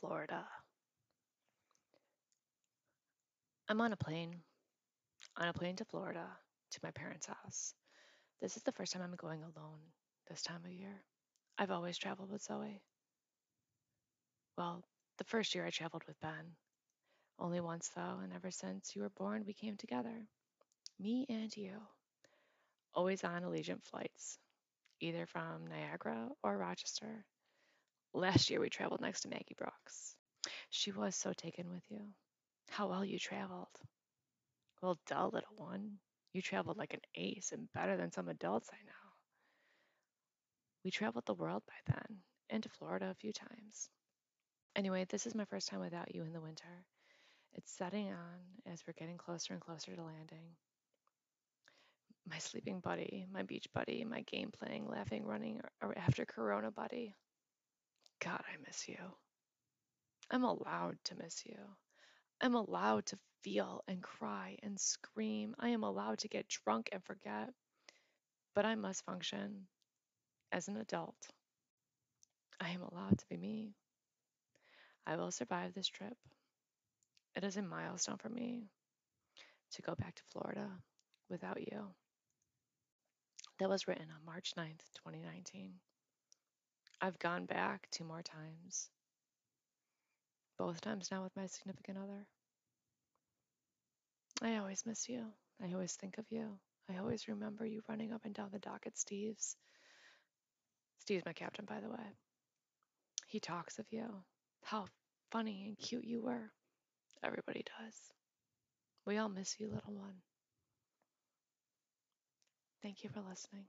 Florida. I'm on a plane, on a plane to Florida to my parents' house. This is the first time I'm going alone this time of year. I've always traveled with Zoe. Well, the first year I traveled with Ben. Only once, though, and ever since you were born, we came together. Me and you. Always on Allegiant flights, either from Niagara or Rochester. Last year we traveled next to Maggie Brooks. She was so taken with you. How well you traveled. Well, duh, little one. You traveled like an ace and better than some adults I know. We traveled the world by then, and to Florida a few times. Anyway, this is my first time without you in the winter. It's setting on as we're getting closer and closer to landing. My sleeping buddy, my beach buddy, my game playing, laughing, running or after Corona buddy. God, I miss you. I'm allowed to miss you. I'm allowed to feel and cry and scream. I am allowed to get drunk and forget. But I must function as an adult. I am allowed to be me. I will survive this trip. It is a milestone for me to go back to Florida without you. That was written on March 9th, 2019. I've gone back two more times, both times now with my significant other. I always miss you. I always think of you. I always remember you running up and down the dock at Steve's. Steve's my captain, by the way. He talks of you, how funny and cute you were. Everybody does. We all miss you, little one. Thank you for listening.